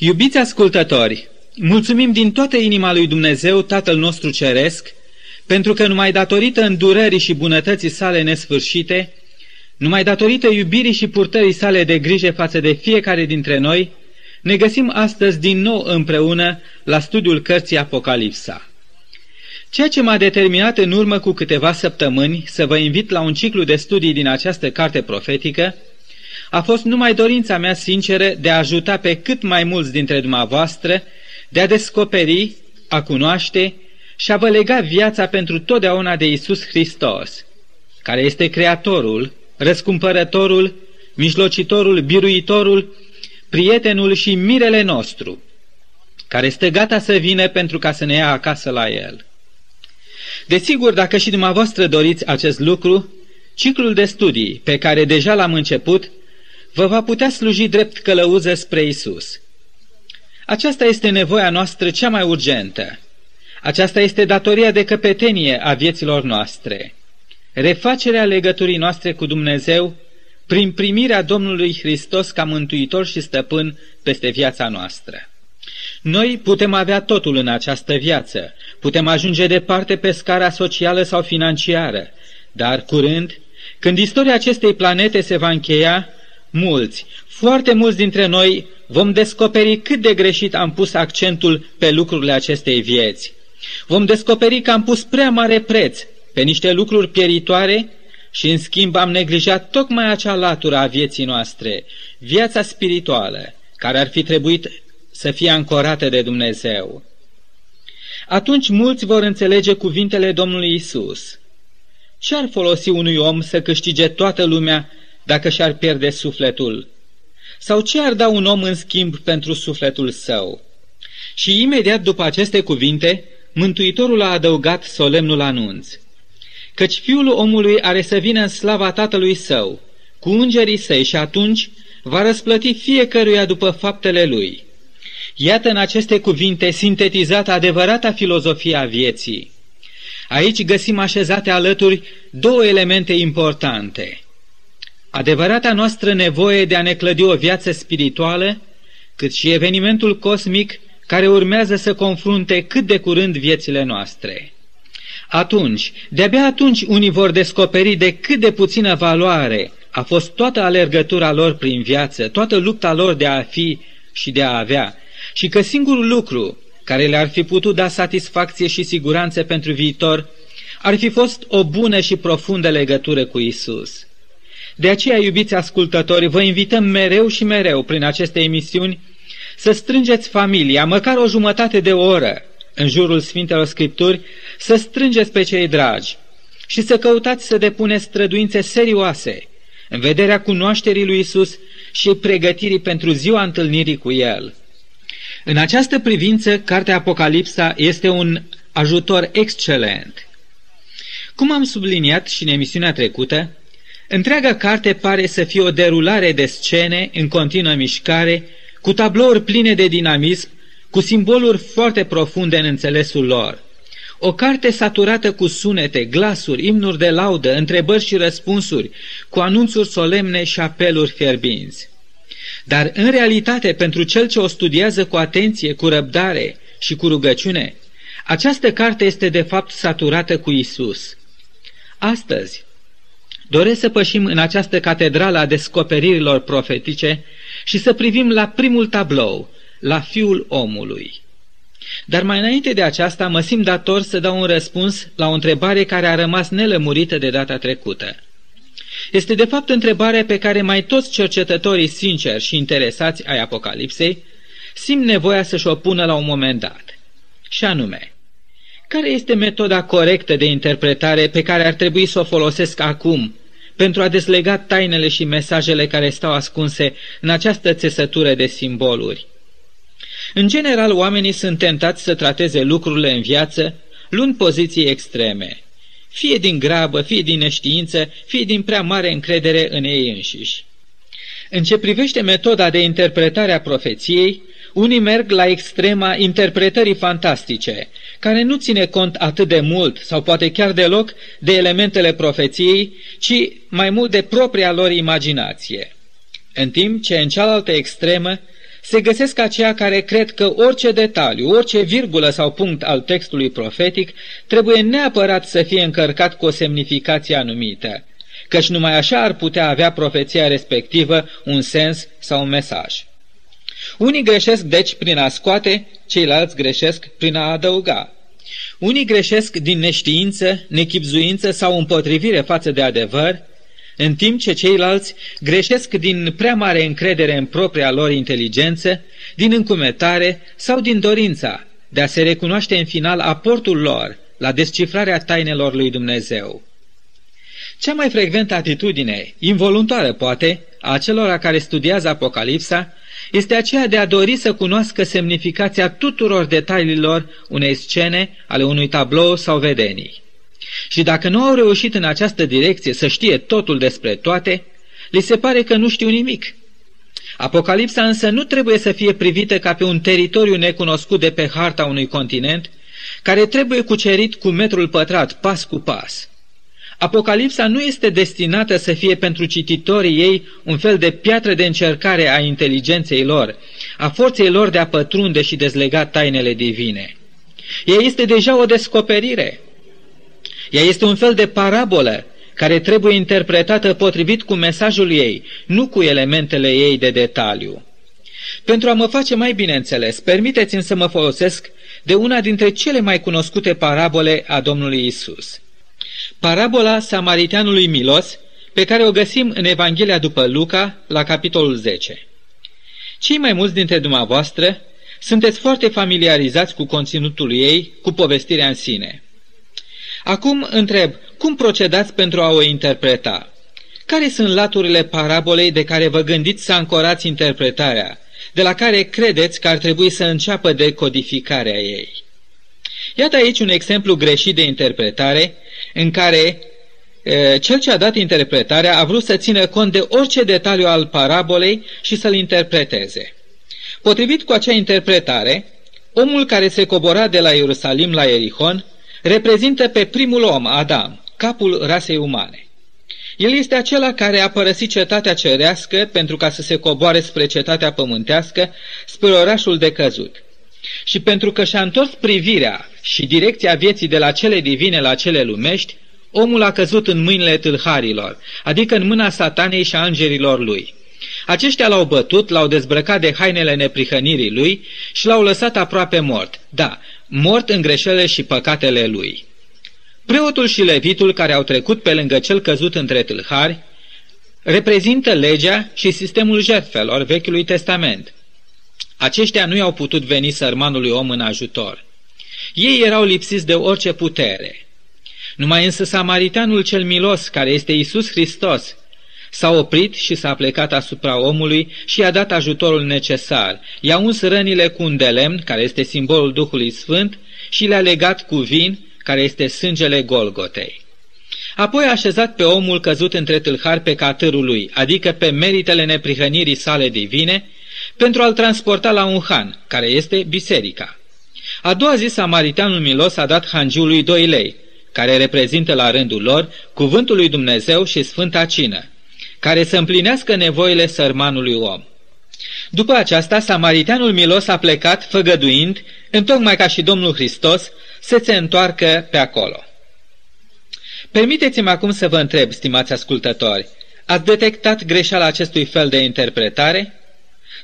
Iubiți ascultători, mulțumim din toată inima lui Dumnezeu, Tatăl nostru Ceresc, pentru că numai datorită îndurării și bunătății sale nesfârșite, numai datorită iubirii și purtării sale de grijă față de fiecare dintre noi, ne găsim astăzi din nou împreună la studiul cărții Apocalipsa. Ceea ce m-a determinat în urmă cu câteva săptămâni să vă invit la un ciclu de studii din această carte profetică a fost numai dorința mea sinceră de a ajuta pe cât mai mulți dintre dumneavoastră de a descoperi, a cunoaște și a vă lega viața pentru totdeauna de Isus Hristos, care este Creatorul, Răscumpărătorul, Mijlocitorul, Biruitorul, Prietenul și Mirele nostru, care este gata să vină pentru ca să ne ia acasă la El. Desigur, dacă și dumneavoastră doriți acest lucru, ciclul de studii pe care deja l-am început vă va putea sluji drept călăuză spre Isus. Aceasta este nevoia noastră cea mai urgentă. Aceasta este datoria de căpetenie a vieților noastre. Refacerea legăturii noastre cu Dumnezeu prin primirea Domnului Hristos ca mântuitor și stăpân peste viața noastră. Noi putem avea totul în această viață, putem ajunge departe pe scara socială sau financiară, dar curând, când istoria acestei planete se va încheia, mulți, foarte mulți dintre noi vom descoperi cât de greșit am pus accentul pe lucrurile acestei vieți. Vom descoperi că am pus prea mare preț pe niște lucruri pieritoare și în schimb am neglijat tocmai acea latură a vieții noastre, viața spirituală, care ar fi trebuit să fie ancorată de Dumnezeu. Atunci mulți vor înțelege cuvintele Domnului Isus. Ce ar folosi unui om să câștige toată lumea dacă și-ar pierde sufletul? Sau ce ar da un om în schimb pentru sufletul său? Și imediat după aceste cuvinte, Mântuitorul a adăugat solemnul anunț. Căci fiul omului are să vină în slava tatălui său, cu îngerii săi și atunci va răsplăti fiecăruia după faptele lui. Iată în aceste cuvinte sintetizată adevărata filozofie a vieții. Aici găsim așezate alături două elemente importante. Adevărata noastră nevoie de a ne clădi o viață spirituală, cât și evenimentul cosmic care urmează să confrunte cât de curând viețile noastre. Atunci, de-abia atunci unii vor descoperi de cât de puțină valoare a fost toată alergătura lor prin viață, toată lupta lor de a fi și de a avea, și că singurul lucru care le-ar fi putut da satisfacție și siguranță pentru viitor ar fi fost o bună și profundă legătură cu Isus. De aceea, iubiți ascultători, vă invităm mereu și mereu prin aceste emisiuni să strângeți familia, măcar o jumătate de oră, în jurul Sfintelor Scripturi, să strângeți pe cei dragi și să căutați să depuneți străduințe serioase în vederea cunoașterii lui Isus și pregătirii pentru ziua întâlnirii cu El. În această privință, Cartea Apocalipsa este un ajutor excelent. Cum am subliniat și în emisiunea trecută, întreaga carte pare să fie o derulare de scene în continuă mișcare, cu tablouri pline de dinamism, cu simboluri foarte profunde în înțelesul lor. O carte saturată cu sunete, glasuri, imnuri de laudă, întrebări și răspunsuri, cu anunțuri solemne și apeluri fierbinți. Dar, în realitate, pentru cel ce o studiază cu atenție, cu răbdare și cu rugăciune, această carte este de fapt saturată cu Isus. Astăzi, doresc să pășim în această catedrală a descoperirilor profetice și să privim la primul tablou, la Fiul omului. Dar mai înainte de aceasta, mă simt dator să dau un răspuns la o întrebare care a rămas nelămurită de data trecută. Este de fapt întrebarea pe care mai toți cercetătorii sinceri și interesați ai Apocalipsei simt nevoia să-și o pună la un moment dat. Și anume, care este metoda corectă de interpretare pe care ar trebui să o folosesc acum pentru a deslega tainele și mesajele care stau ascunse în această țesătură de simboluri? În general, oamenii sunt tentați să trateze lucrurile în viață luând poziții extreme – fie din grabă, fie din neștiință, fie din prea mare încredere în ei înșiși. În ce privește metoda de interpretare a profeției, unii merg la extrema interpretării fantastice, care nu ține cont atât de mult sau poate chiar deloc de elementele profeției, ci mai mult de propria lor imaginație. În timp ce în cealaltă extremă se găsesc aceia care cred că orice detaliu, orice virgulă sau punct al textului profetic trebuie neapărat să fie încărcat cu o semnificație anumită, căci numai așa ar putea avea profeția respectivă un sens sau un mesaj. Unii greșesc deci prin a scoate, ceilalți greșesc prin a adăuga. Unii greșesc din neștiință, nechipzuință sau împotrivire față de adevăr, în timp ce ceilalți greșesc din prea mare încredere în propria lor inteligență, din încumetare sau din dorința de a se recunoaște în final aportul lor la descifrarea tainelor lui Dumnezeu. Cea mai frecventă atitudine, involuntară poate, a celor care studiază Apocalipsa, este aceea de a dori să cunoască semnificația tuturor detaliilor unei scene, ale unui tablou sau vedenii. Și dacă nu au reușit în această direcție să știe totul despre toate, li se pare că nu știu nimic. Apocalipsa însă nu trebuie să fie privită ca pe un teritoriu necunoscut de pe harta unui continent, care trebuie cucerit cu metrul pătrat, pas cu pas. Apocalipsa nu este destinată să fie pentru cititorii ei un fel de piatră de încercare a inteligenței lor, a forței lor de a pătrunde și dezlega tainele divine. Ea este deja o descoperire. Ea este un fel de parabolă care trebuie interpretată potrivit cu mesajul ei, nu cu elementele ei de detaliu. Pentru a mă face mai bine înțeles, permiteți-mi să mă folosesc de una dintre cele mai cunoscute parabole a Domnului Isus. Parabola Samariteanului Milos, pe care o găsim în Evanghelia după Luca, la capitolul 10. Cei mai mulți dintre dumneavoastră sunteți foarte familiarizați cu conținutul ei, cu povestirea în sine. Acum întreb, cum procedați pentru a o interpreta? Care sunt laturile parabolei de care vă gândiți să ancorați interpretarea, de la care credeți că ar trebui să înceapă decodificarea ei? Iată aici un exemplu greșit de interpretare în care e, cel ce a dat interpretarea a vrut să țină cont de orice detaliu al parabolei și să-l interpreteze. Potrivit cu acea interpretare, omul care se cobora de la Ierusalim la Erihon reprezintă pe primul om, Adam, capul rasei umane. El este acela care a părăsit cetatea cerească pentru ca să se coboare spre cetatea pământească, spre orașul de căzut. Și pentru că și-a întors privirea și direcția vieții de la cele divine la cele lumești, omul a căzut în mâinile tâlharilor, adică în mâna satanei și a îngerilor lui. Aceștia l-au bătut, l-au dezbrăcat de hainele neprihănirii lui și l-au lăsat aproape mort. Da, mort în greșele și păcatele lui. Preotul și levitul care au trecut pe lângă cel căzut între tâlhari reprezintă legea și sistemul jertfelor Vechiului Testament. Aceștia nu i-au putut veni sărmanului om în ajutor. Ei erau lipsiți de orice putere. Numai însă samaritanul cel milos, care este Isus Hristos, S-a oprit și s-a plecat asupra omului și i-a dat ajutorul necesar. I-a uns rănile cu un de lemn, care este simbolul Duhului Sfânt, și le-a legat cu vin, care este sângele Golgotei. Apoi a așezat pe omul căzut între tâlhari pe catârul lui, adică pe meritele neprihănirii sale divine, pentru a-l transporta la un han, care este biserica. A doua zi, samaritanul milos a dat hangiului doi lei, care reprezintă la rândul lor cuvântul lui Dumnezeu și Sfânta Cină, care să împlinească nevoile sărmanului om. După aceasta, samariteanul milos a plecat, făgăduind, întocmai ca și Domnul Hristos, să se întoarcă pe acolo. Permiteți-mi acum să vă întreb, stimați ascultători, ați detectat greșeala acestui fel de interpretare?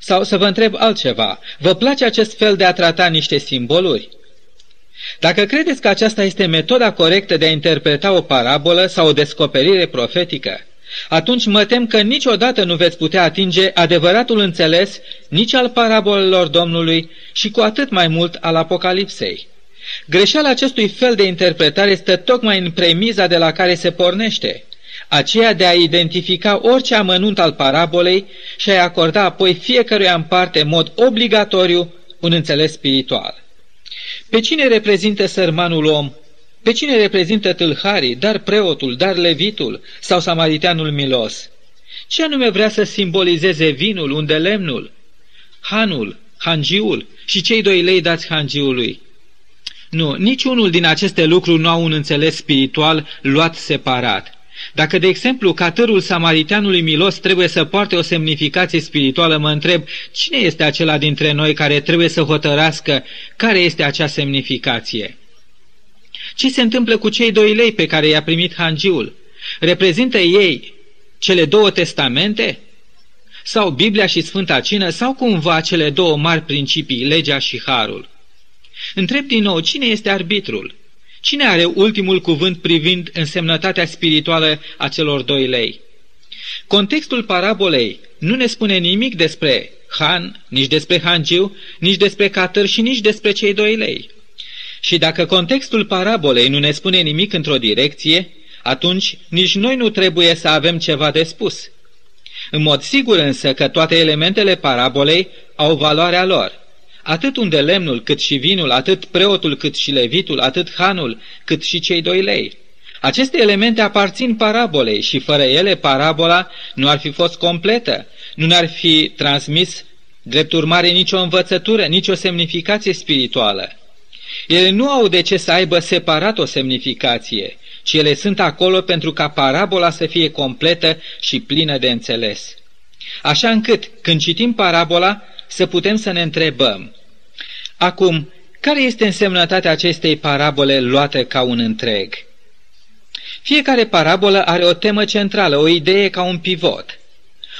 Sau să vă întreb altceva, vă place acest fel de a trata niște simboluri? Dacă credeți că aceasta este metoda corectă de a interpreta o parabolă sau o descoperire profetică, atunci mă tem că niciodată nu veți putea atinge adevăratul înțeles nici al parabolelor Domnului și cu atât mai mult al Apocalipsei. Greșeala acestui fel de interpretare este tocmai în premiza de la care se pornește, aceea de a identifica orice amănunt al parabolei și a-i acorda apoi fiecăruia în parte în mod obligatoriu un înțeles spiritual. Pe cine reprezintă sărmanul om pe cine reprezintă tâlharii, dar preotul, dar levitul sau samariteanul milos? Ce anume vrea să simbolizeze vinul, unde lemnul? Hanul, hangiul și cei doi lei dați hangiului. Nu, niciunul din aceste lucruri nu au un înțeles spiritual luat separat, Dacă, de exemplu, catărul samariteanului milos trebuie să poarte o semnificație spirituală, mă întreb, cine este acela dintre noi care trebuie să hotărască care este acea semnificație? Ce se întâmplă cu cei doi lei pe care i-a primit hangiul? Reprezintă ei cele două testamente? Sau Biblia și Sfânta Cină? Sau cumva cele două mari principii, legea și harul? Întreb din nou, cine este arbitrul? Cine are ultimul cuvânt privind însemnătatea spirituală a celor doi lei? Contextul parabolei nu ne spune nimic despre Han, nici despre Hangiu, nici despre Catăr și nici despre cei doi lei. Și dacă contextul parabolei nu ne spune nimic într-o direcție, atunci nici noi nu trebuie să avem ceva de spus. În mod sigur însă că toate elementele parabolei au valoarea lor. Atât unde lemnul cât și vinul, atât preotul cât și levitul, atât hanul cât și cei doi lei. Aceste elemente aparțin parabolei și fără ele parabola nu ar fi fost completă, nu ne-ar fi transmis drept urmare nicio învățătură, nicio semnificație spirituală. Ele nu au de ce să aibă separat o semnificație, ci ele sunt acolo pentru ca parabola să fie completă și plină de înțeles. Așa încât, când citim parabola, să putem să ne întrebăm. Acum, care este însemnătatea acestei parabole luate ca un întreg? Fiecare parabolă are o temă centrală, o idee ca un pivot.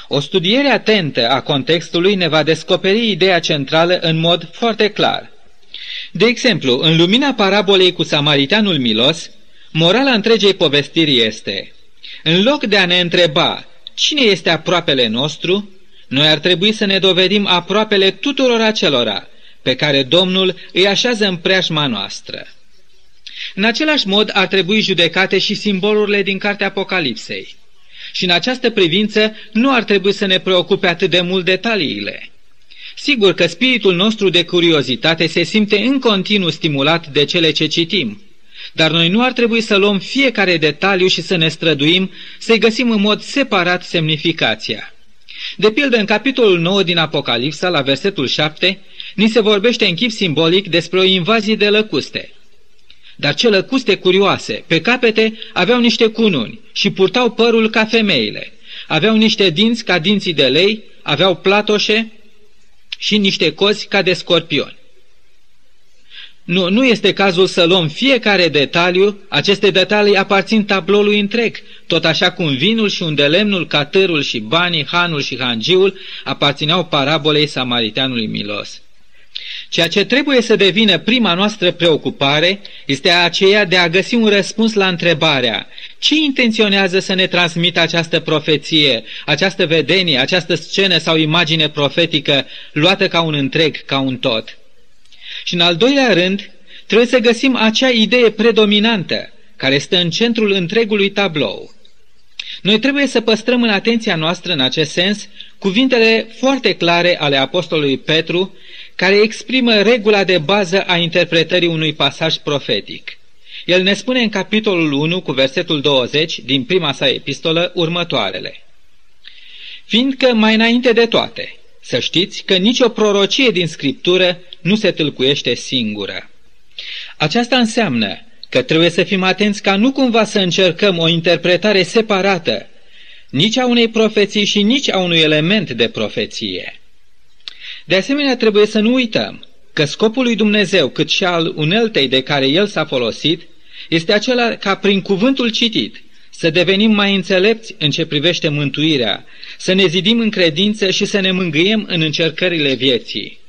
O studiere atentă a contextului ne va descoperi ideea centrală în mod foarte clar. De exemplu, în lumina parabolei cu samariteanul milos, morala întregei povestiri este, în loc de a ne întreba cine este aproapele nostru, noi ar trebui să ne dovedim aproapele tuturor acelora pe care Domnul îi așează în preajma noastră. În același mod ar trebui judecate și simbolurile din cartea Apocalipsei. Și în această privință nu ar trebui să ne preocupe atât de mult detaliile. Sigur că spiritul nostru de curiozitate se simte în continuu stimulat de cele ce citim, dar noi nu ar trebui să luăm fiecare detaliu și să ne străduim să-i găsim în mod separat semnificația. De pildă, în capitolul 9 din Apocalipsa, la versetul 7, ni se vorbește în chip simbolic despre o invazie de lăcuste. Dar ce lăcuste curioase! Pe capete aveau niște cununi și purtau părul ca femeile. Aveau niște dinți ca dinții de lei, aveau platoșe și niște cozi ca de scorpioni. Nu, nu este cazul să luăm fiecare detaliu, aceste detalii aparțin tabloului întreg, tot așa cum vinul și undelemnul, catârul și banii, hanul și hangiul aparțineau parabolei samariteanului milos. Ceea ce trebuie să devină prima noastră preocupare este aceea de a găsi un răspuns la întrebarea ce intenționează să ne transmită această profeție, această vedenie, această scenă sau imagine profetică luată ca un întreg, ca un tot. Și în al doilea rând, trebuie să găsim acea idee predominantă care stă în centrul întregului tablou. Noi trebuie să păstrăm în atenția noastră, în acest sens, cuvintele foarte clare ale Apostolului Petru, care exprimă regula de bază a interpretării unui pasaj profetic. El ne spune în capitolul 1, cu versetul 20, din prima sa epistolă, următoarele. Fiindcă mai înainte de toate, să știți că nicio prorocie din Scriptură nu se tâlcuiește singură. Aceasta înseamnă că trebuie să fim atenți ca nu cumva să încercăm o interpretare separată, nici a unei profeții și nici a unui element de profeție. De asemenea, trebuie să nu uităm că scopul lui Dumnezeu, cât și al uneltei de care El s-a folosit, este acela ca prin cuvântul citit să devenim mai înțelepți în ce privește mântuirea, să ne zidim în credință și să ne mângâiem în încercările vieții.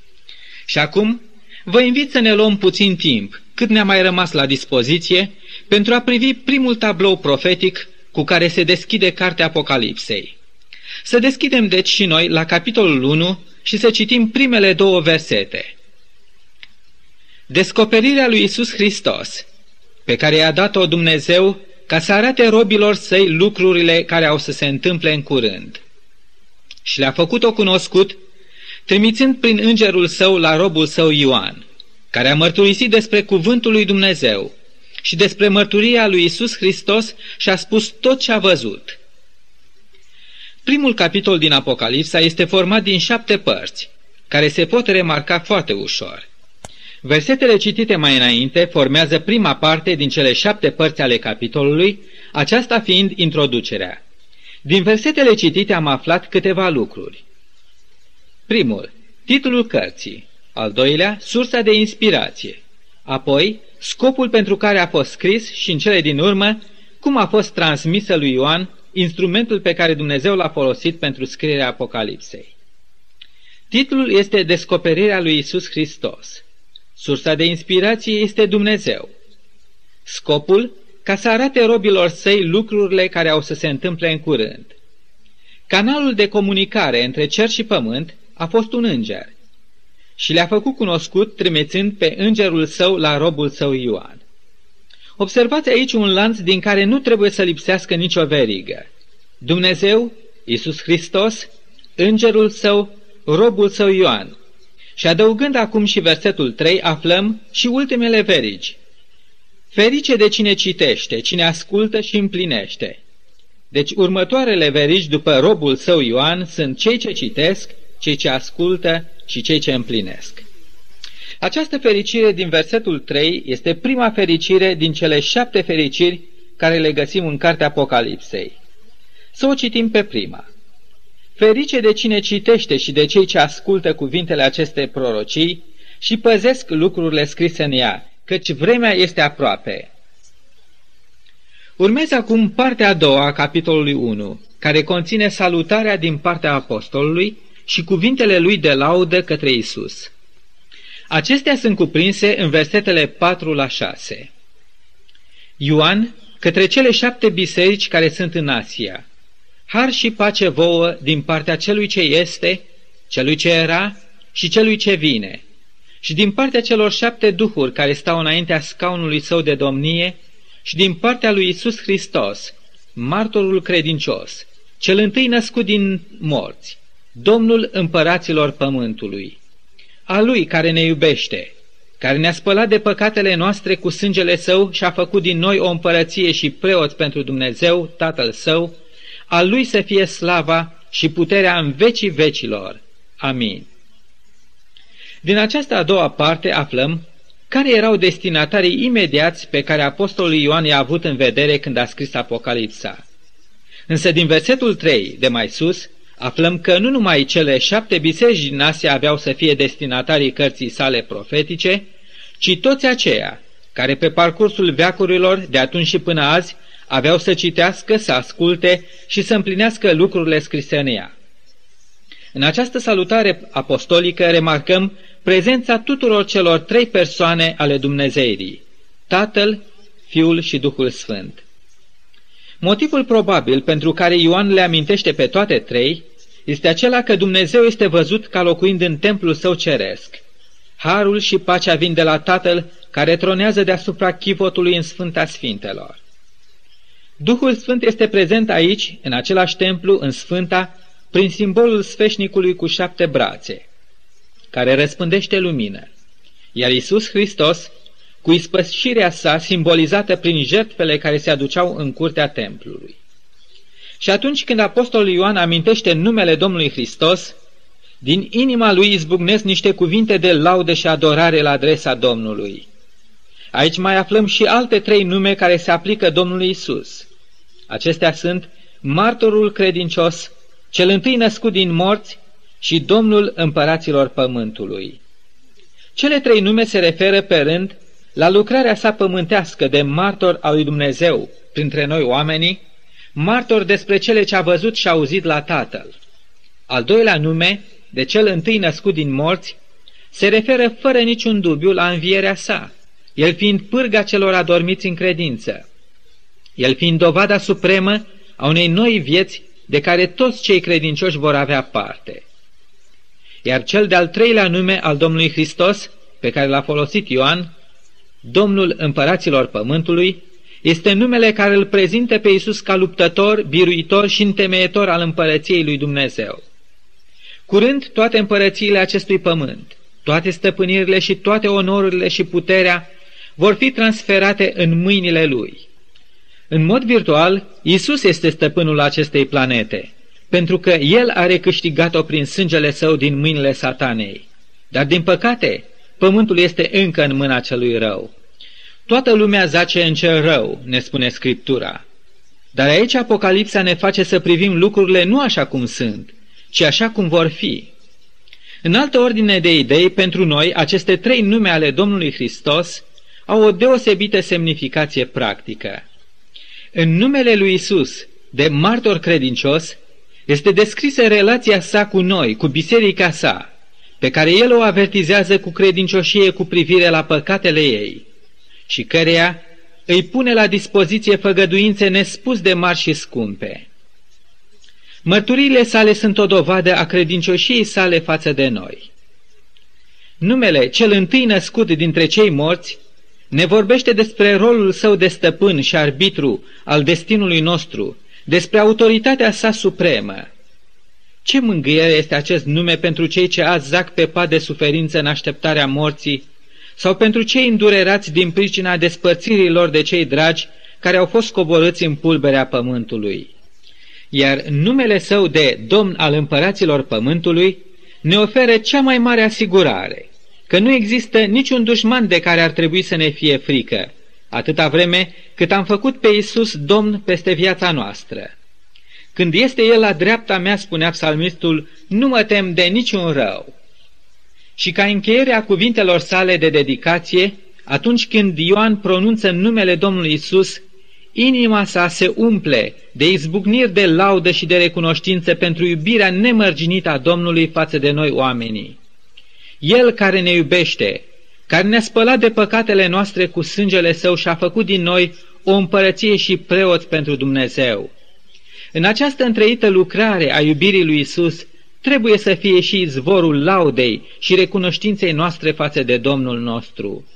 Și acum, vă invit să ne luăm puțin timp, cât ne-a mai rămas la dispoziție, pentru a privi primul tablou profetic cu care se deschide cartea Apocalipsei. Să deschidem deci și noi la capitolul 1 și să citim primele două versete. Descoperirea lui Isus Hristos, pe care i-a dat-o Dumnezeu ca să arate robilor săi lucrurile care au să se întâmple în curând. Și le-a făcut-o cunoscut, trimițând prin îngerul său la robul său Ioan, care a mărturisit despre cuvântul lui Dumnezeu și despre mărturia lui Isus Hristos și a spus tot ce a văzut. Primul capitol din Apocalipsa este format din șapte părți, care se pot remarca foarte ușor. Versetele citite mai înainte formează prima parte din cele șapte părți ale capitolului, aceasta fiind introducerea. Din versetele citite am aflat câteva lucruri. Primul, titlul cărții. Al doilea, sursa de inspirație. Apoi, scopul pentru care a fost scris și în cele din urmă, cum a fost transmisă lui Ioan instrumentul pe care Dumnezeu l-a folosit pentru scrierea Apocalipsei. Titlul este Descoperirea lui Isus Hristos. Sursa de inspirație este Dumnezeu. Scopul, ca să arate robilor săi lucrurile care au să se întâmple în curând. Canalul de comunicare între cer și pământ a fost un înger și le-a făcut cunoscut trimițând pe îngerul său la robul său Ioan. Observați aici un lanț din care nu trebuie să lipsească nicio verigă. Dumnezeu, Isus Hristos, îngerul său, robul său Ioan. Și adăugând acum și versetul 3, aflăm și ultimele verigi. Ferice de cine citește, cine ascultă și împlinește. Deci următoarele verigi după robul său Ioan sunt cei ce citesc, cei ce ascultă și cei ce împlinesc. Această fericire din versetul 3 este prima fericire din cele șapte fericiri care le găsim în cartea Apocalipsei. Să o citim pe prima. Ferice de cine citește și de cei ce ascultă cuvintele acestei prorocii și păzesc lucrurile scrise în ea, căci vremea este aproape. Urmează acum partea a doua a capitolului 1, care conține salutarea din partea apostolului și cuvintele lui de laudă către Isus. Acestea sunt cuprinse în versetele 4 la 6. Ioan, către cele șapte biserici care sunt în Asia, har și pace vouă din partea celui ce este, celui ce era și celui ce vine, și din partea celor șapte duhuri care stau înaintea scaunului său de domnie, și din partea lui Isus Hristos, martorul credincios, cel întâi născut din morți, Domnul împăraților pământului a Lui care ne iubește, care ne-a spălat de păcatele noastre cu sângele Său și a făcut din noi o împărăție și preoți pentru Dumnezeu, Tatăl Său, a Lui să fie slava și puterea în vecii vecilor. Amin. Din această a doua parte aflăm care erau destinatarii imediați pe care apostolul Ioan i-a avut în vedere când a scris Apocalipsa. Însă din versetul 3 de mai sus aflăm că nu numai cele șapte biserici din Asia aveau să fie destinatarii cărții sale profetice, ci toți aceia care pe parcursul veacurilor de atunci și până azi aveau să citească, să asculte și să împlinească lucrurile scrise în ea. În această salutare apostolică remarcăm prezența tuturor celor trei persoane ale Dumnezeirii, Tatăl, Fiul și Duhul Sfânt. Motivul probabil pentru care Ioan le amintește pe toate trei este acela că Dumnezeu este văzut ca locuind în templul său ceresc. Harul și pacea vin de la Tatăl care tronează deasupra chivotului în Sfânta Sfintelor. Duhul Sfânt este prezent aici, în același templu, în Sfânta, prin simbolul sfeșnicului cu șapte brațe, care răspândește lumină. Iar Isus Hristos cu ispășirea sa simbolizată prin jertfele care se aduceau în curtea templului. Și atunci când apostolul Ioan amintește numele Domnului Hristos, din inima lui izbucnesc niște cuvinte de laudă și adorare la adresa Domnului. Aici mai aflăm și alte trei nume care se aplică Domnului Isus. Acestea sunt martorul credincios, cel întâi născut din morți și Domnul împăraților pământului. Cele trei nume se referă pe rând la lucrarea sa pământească de martor al lui Dumnezeu printre noi oamenii, martor despre cele ce a văzut și auzit la Tatăl. Al doilea nume, de cel întâi născut din morți, se referă fără niciun dubiu la învierea sa, el fiind pârga celor adormiți în credință, el fiind dovada supremă a unei noi vieți de care toți cei credincioși vor avea parte. Iar cel de-al treilea nume al Domnului Hristos, pe care l-a folosit Ioan, Domnul împăraților pământului, este numele care îl prezintă pe Iisus ca luptător, biruitor și întemeietor al împărăției lui Dumnezeu. Curând toate împărățiile acestui pământ, toate stăpânirile și toate onorurile și puterea vor fi transferate în mâinile lui. În mod virtual, Isus este stăpânul acestei planete, pentru că El are câștigat-o prin sângele său din mâinile satanei. Dar, din păcate, pământul este încă în mâna celui rău. Toată lumea zace în cel rău, ne spune Scriptura. Dar aici Apocalipsa ne face să privim lucrurile nu așa cum sunt, ci așa cum vor fi. În altă ordine de idei, pentru noi, aceste trei nume ale Domnului Hristos au o deosebită semnificație practică. În numele lui Isus, de martor credincios, este descrisă relația sa cu noi, cu biserica sa, pe care el o avertizează cu credincioșie cu privire la păcatele ei și căreia îi pune la dispoziție făgăduințe nespus de mari și scumpe. Mărturile sale sunt o dovadă a credincioșiei sale față de noi. Numele cel întâi născut dintre cei morți ne vorbește despre rolul său de stăpân și arbitru al destinului nostru, despre autoritatea sa supremă. Ce mângâiere este acest nume pentru cei ce azi zac pe pat de suferință în așteptarea morții, sau pentru cei îndurerați din pricina despărțirilor de cei dragi care au fost coborâți în pulberea pământului. Iar numele său de Domn al împăraților pământului ne oferă cea mai mare asigurare, că nu există niciun dușman de care ar trebui să ne fie frică, atâta vreme cât am făcut pe Iisus Domn peste viața noastră. Când este El la dreapta mea, spunea psalmistul, nu mă tem de niciun rău. Și ca încheiere a cuvintelor sale de dedicație, atunci când Ioan pronunță numele Domnului Isus, inima sa se umple de izbucniri de laudă și de recunoștință pentru iubirea nemărginită a Domnului față de noi oamenii. El care ne iubește, care ne-a spălat de păcatele noastre cu sângele său și a făcut din noi o împărăție și preoți pentru Dumnezeu. În această întreită lucrare a iubirii lui Isus trebuie să fie și izvorul laudei și recunoștinței noastre față de Domnul nostru.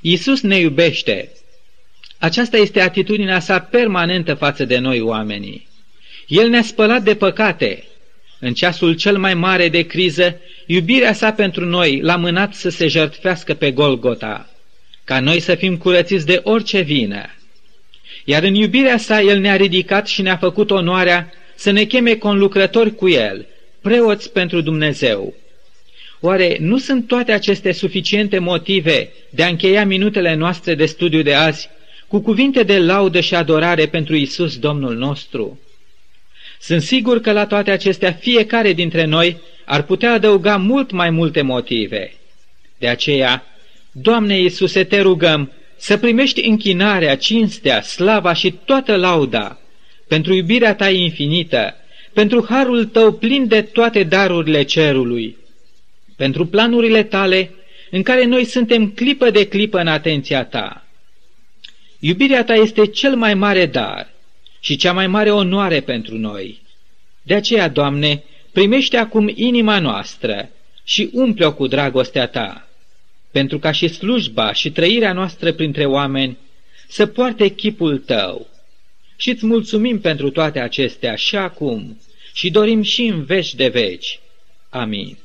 Isus ne iubește. Aceasta este atitudinea sa permanentă față de noi oamenii. El ne-a spălat de păcate. În ceasul cel mai mare de criză, iubirea sa pentru noi l-a mânat să se jertfească pe Golgota, ca noi să fim curățiți de orice vină. Iar în iubirea sa El ne-a ridicat și ne-a făcut onoarea să ne cheme conlucrători cu El, preoți pentru Dumnezeu. Oare nu sunt toate aceste suficiente motive de a încheia minutele noastre de studiu de azi cu cuvinte de laudă și adorare pentru Isus Domnul nostru? Sunt sigur că la toate acestea fiecare dintre noi ar putea adăuga mult mai multe motive. De aceea, Doamne Iisuse, te rugăm să primești închinarea, cinstea, slava și toată lauda pentru iubirea ta infinită, pentru harul tău plin de toate darurile cerului, pentru planurile tale în care noi suntem clipă de clipă în atenția ta. Iubirea ta este cel mai mare dar și cea mai mare onoare pentru noi. De aceea, Doamne, primește acum inima noastră și umple-o cu dragostea ta, pentru ca și slujba și trăirea noastră printre oameni să poarte chipul tău. Și îți mulțumim pentru toate acestea și acum și dorim și în veci de veci. Amin.